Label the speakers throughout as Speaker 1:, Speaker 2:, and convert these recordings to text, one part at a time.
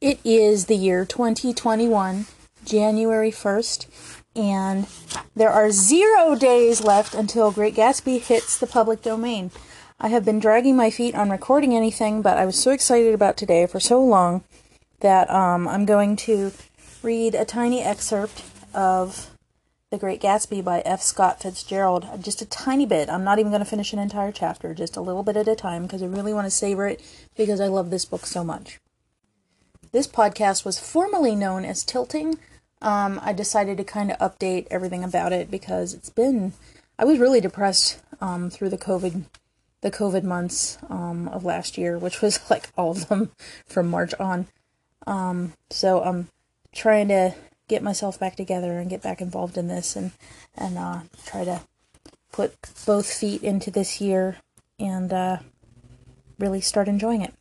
Speaker 1: It is the year 2021, January 1st, and there are zero days left until Great Gatsby hits the public domain. I have been dragging my feet on recording anything, but I was so excited about today for so long that um, I'm going to read a tiny excerpt of The Great Gatsby by F. Scott Fitzgerald. Just a tiny bit. I'm not even going to finish an entire chapter, just a little bit at a time because I really want to savor it because I love this book so much. This podcast was formerly known as Tilting. Um, I decided to kind of update everything about it because it's been. I was really depressed um, through the COVID the COVID months um, of last year, which was like all of them from March on. Um, so I'm trying to get myself back together and get back involved in this and and uh, try to put both feet into this year and uh, really start enjoying it.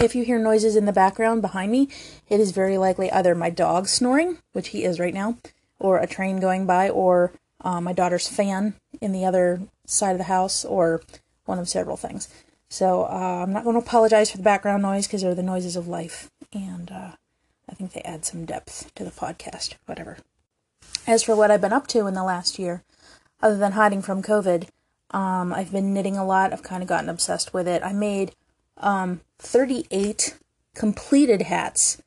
Speaker 1: If you hear noises in the background behind me, it is very likely either my dog snoring, which he is right now, or a train going by, or uh, my daughter's fan in the other side of the house, or one of several things. So uh, I'm not going to apologize for the background noise because they're the noises of life, and uh, I think they add some depth to the podcast. Whatever. As for what I've been up to in the last year, other than hiding from COVID, um, I've been knitting a lot. I've kind of gotten obsessed with it. I made um, 38 completed hats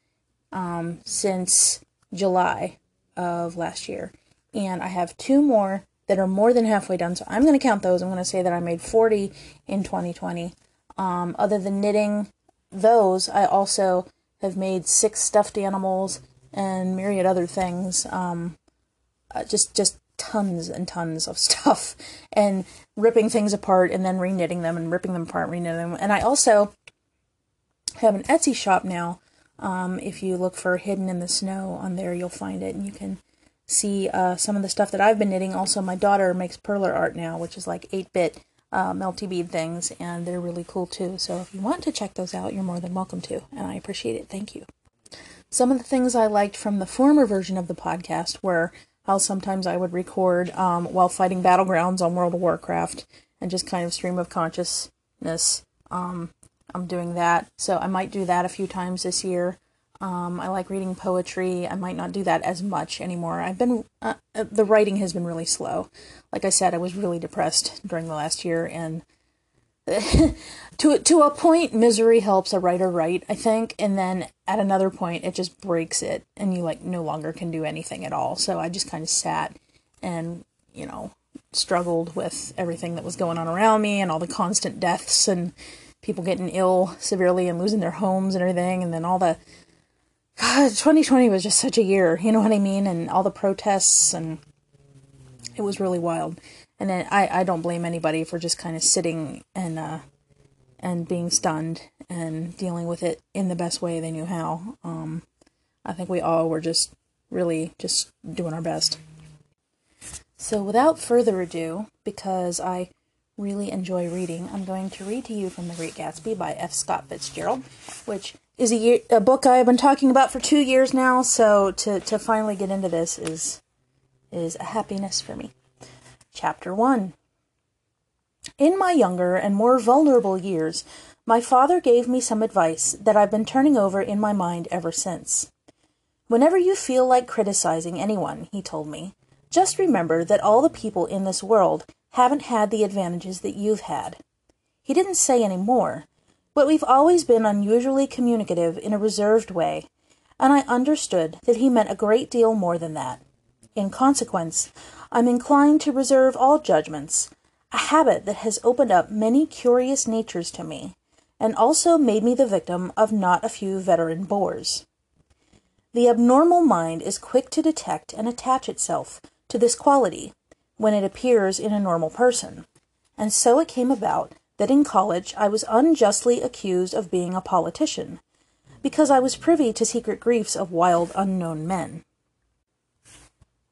Speaker 1: um, since July of last year, and I have two more that are more than halfway done. So I'm going to count those. I'm going to say that I made 40 in 2020. Um, other than knitting those, I also have made six stuffed animals and myriad other things. Um, uh, just just tons and tons of stuff and ripping things apart and then reknitting them and ripping them apart, reknitting them. And I also have an Etsy shop now. Um, if you look for Hidden in the Snow on there, you'll find it and you can see uh, some of the stuff that I've been knitting. Also, my daughter makes perler art now, which is like 8 bit uh, melty bead things, and they're really cool too. So, if you want to check those out, you're more than welcome to, and I appreciate it. Thank you. Some of the things I liked from the former version of the podcast were how sometimes I would record um, while fighting battlegrounds on World of Warcraft and just kind of stream of consciousness. Um, I'm doing that, so I might do that a few times this year. Um, I like reading poetry. I might not do that as much anymore. I've been uh, uh, the writing has been really slow. Like I said, I was really depressed during the last year, and to to a point, misery helps a writer write. I think, and then at another point, it just breaks it, and you like no longer can do anything at all. So I just kind of sat and you know struggled with everything that was going on around me and all the constant deaths and people getting ill severely and losing their homes and everything, and then all the God, 2020 was just such a year, you know what I mean? And all the protests, and it was really wild. And then I, I don't blame anybody for just kind of sitting and uh, and being stunned and dealing with it in the best way they knew how. Um, I think we all were just really just doing our best. So, without further ado, because I really enjoy reading, I'm going to read to you from The Great Gatsby by F. Scott Fitzgerald, which is a, year, a book I've been talking about for two years now. So to to finally get into this is is a happiness for me. Chapter one. In my younger and more vulnerable years, my father gave me some advice that I've been turning over in my mind ever since. Whenever you feel like criticizing anyone, he told me, just remember that all the people in this world haven't had the advantages that you've had. He didn't say any more, but we've always been unusually communicative in a reserved way, and I understood that he meant a great deal more than that. In consequence, I'm inclined to reserve all judgments, a habit that has opened up many curious natures to me, and also made me the victim of not a few veteran bores. The abnormal mind is quick to detect and attach itself to this quality when it appears in a normal person, and so it came about that in college I was unjustly accused of being a politician, because I was privy to secret griefs of wild unknown men.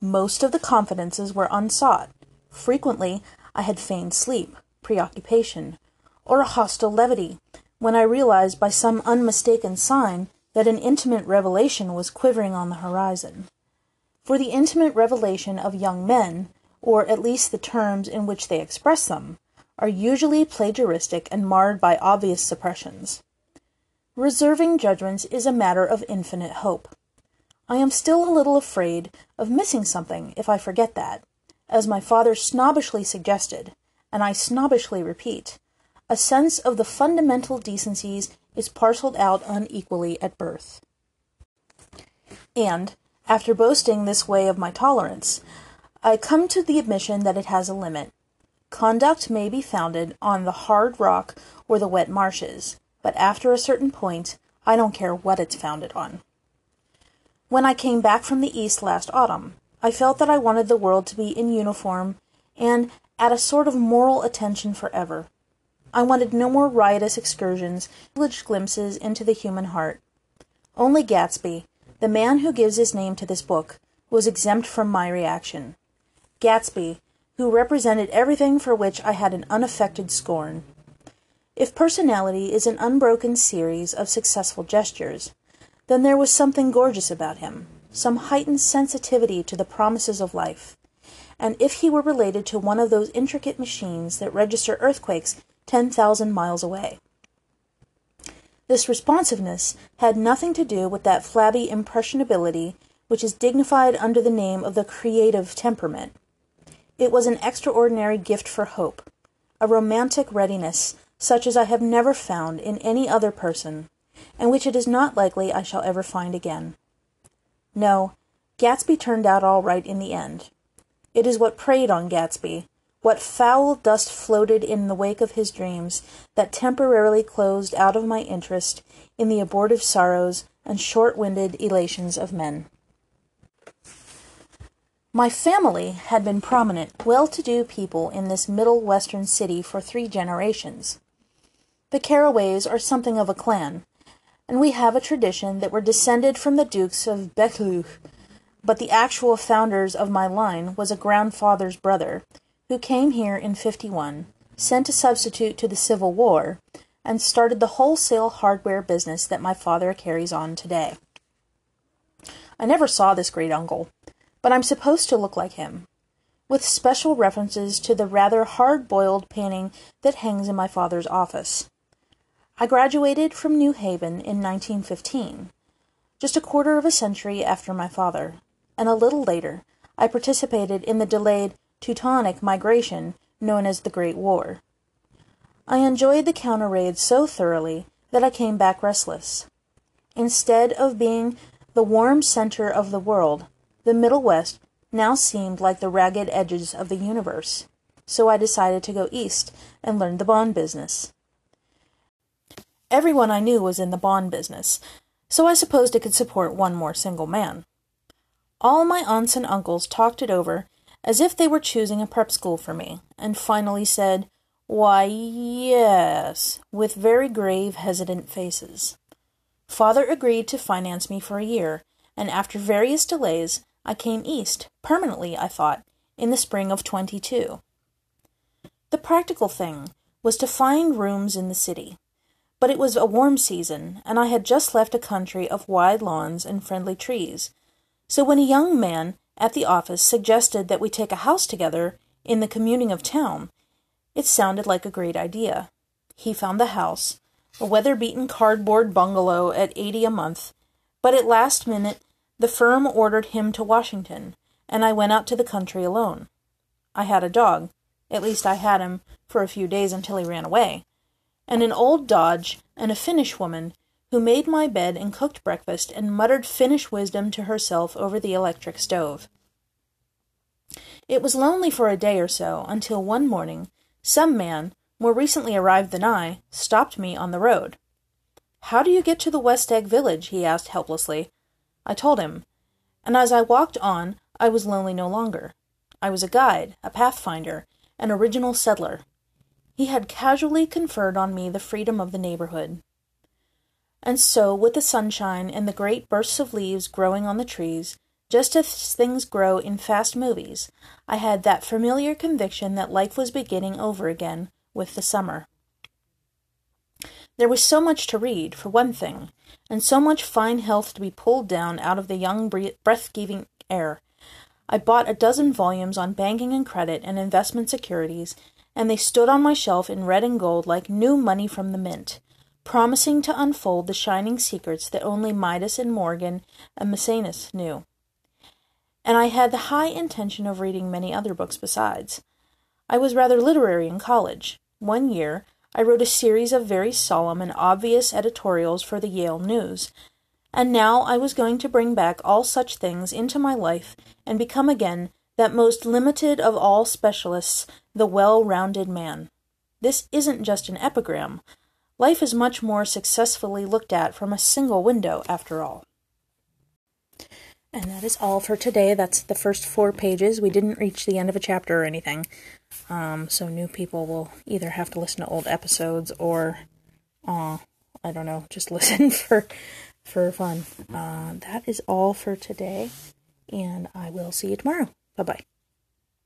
Speaker 1: Most of the confidences were unsought. Frequently I had feigned sleep, preoccupation, or a hostile levity, when I realized by some unmistaken sign that an intimate revelation was quivering on the horizon. For the intimate revelation of young men, or at least the terms in which they express them, are usually plagiaristic and marred by obvious suppressions. reserving judgments is a matter of infinite hope. I am still a little afraid of missing something if I forget that, as my father snobbishly suggested, and I snobbishly repeat, a sense of the fundamental decencies is parceled out unequally at birth. And, after boasting this way of my tolerance, I come to the admission that it has a limit. Conduct may be founded on the hard rock or the wet marshes, but after a certain point, I don't care what it's founded on. When I came back from the East last autumn, I felt that I wanted the world to be in uniform and at a sort of moral attention forever. I wanted no more riotous excursions, privileged glimpses into the human heart. Only Gatsby, the man who gives his name to this book, was exempt from my reaction. Gatsby, who represented everything for which I had an unaffected scorn. If personality is an unbroken series of successful gestures, then there was something gorgeous about him, some heightened sensitivity to the promises of life. And if he were related to one of those intricate machines that register earthquakes 10,000 miles away. This responsiveness had nothing to do with that flabby impressionability which is dignified under the name of the creative temperament. It was an extraordinary gift for hope, a romantic readiness such as I have never found in any other person and which it is not likely I shall ever find again. No, Gatsby turned out all right in the end. It is what preyed on Gatsby, what foul dust floated in the wake of his dreams, that temporarily closed out of my interest in the abortive sorrows and short winded elations of men. My family had been prominent, well to do people in this middle western city for three generations. The Carraways are something of a clan, and we have a tradition that we're descended from the Dukes of Buccleuch, but the actual founders of my line was a grandfather's brother, who came here in 51, sent a substitute to the Civil War, and started the wholesale hardware business that my father carries on today. I never saw this great uncle, but I'm supposed to look like him, with special references to the rather hard boiled painting that hangs in my father's office. I graduated from New Haven in 1915, just a quarter of a century after my father, and a little later I participated in the delayed Teutonic migration known as the Great War. I enjoyed the counter raids so thoroughly that I came back restless. Instead of being the warm center of the world, the Middle West now seemed like the ragged edges of the universe. So I decided to go east and learn the bond business. Everyone I knew was in the bond business, so I supposed it could support one more single man. All my aunts and uncles talked it over as if they were choosing a prep school for me, and finally said, Why, yes, with very grave, hesitant faces. Father agreed to finance me for a year, and after various delays, I came east, permanently, I thought, in the spring of 22. The practical thing was to find rooms in the city. But it was a warm season, and I had just left a country of wide lawns and friendly trees. So when a young man at the office suggested that we take a house together in the commuting of town, it sounded like a great idea. He found the house, a weather beaten cardboard bungalow at eighty a month, but at last minute the firm ordered him to Washington, and I went out to the country alone. I had a dog, at least I had him for a few days until he ran away and an old Dodge, and a Finnish woman, who made my bed and cooked breakfast and muttered Finnish wisdom to herself over the electric stove. It was lonely for a day or so until one morning some man, more recently arrived than I, stopped me on the road. How do you get to the West Egg village? he asked helplessly. I told him, and as I walked on, I was lonely no longer. I was a guide, a pathfinder, an original settler, he had casually conferred on me the freedom of the neighborhood. And so, with the sunshine and the great bursts of leaves growing on the trees, just as things grow in fast movies, I had that familiar conviction that life was beginning over again with the summer. There was so much to read, for one thing, and so much fine health to be pulled down out of the young breath giving air. I bought a dozen volumes on banking and credit and investment securities and they stood on my shelf in red and gold like new money from the mint, promising to unfold the shining secrets that only Midas and Morgan and Maecenas knew. And I had the high intention of reading many other books besides. I was rather literary in college. One year, I wrote a series of very solemn and obvious editorials for the Yale News, and now I was going to bring back all such things into my life and become again that most limited of all specialists, the well rounded man. This isn't just an epigram. Life is much more successfully looked at from a single window, after all. And that is all for today. That's the first four pages. We didn't reach the end of a chapter or anything. Um, so new people will either have to listen to old episodes or, uh, I don't know, just listen for for fun. Uh, that is all for today, and I will see you tomorrow. Bye bye.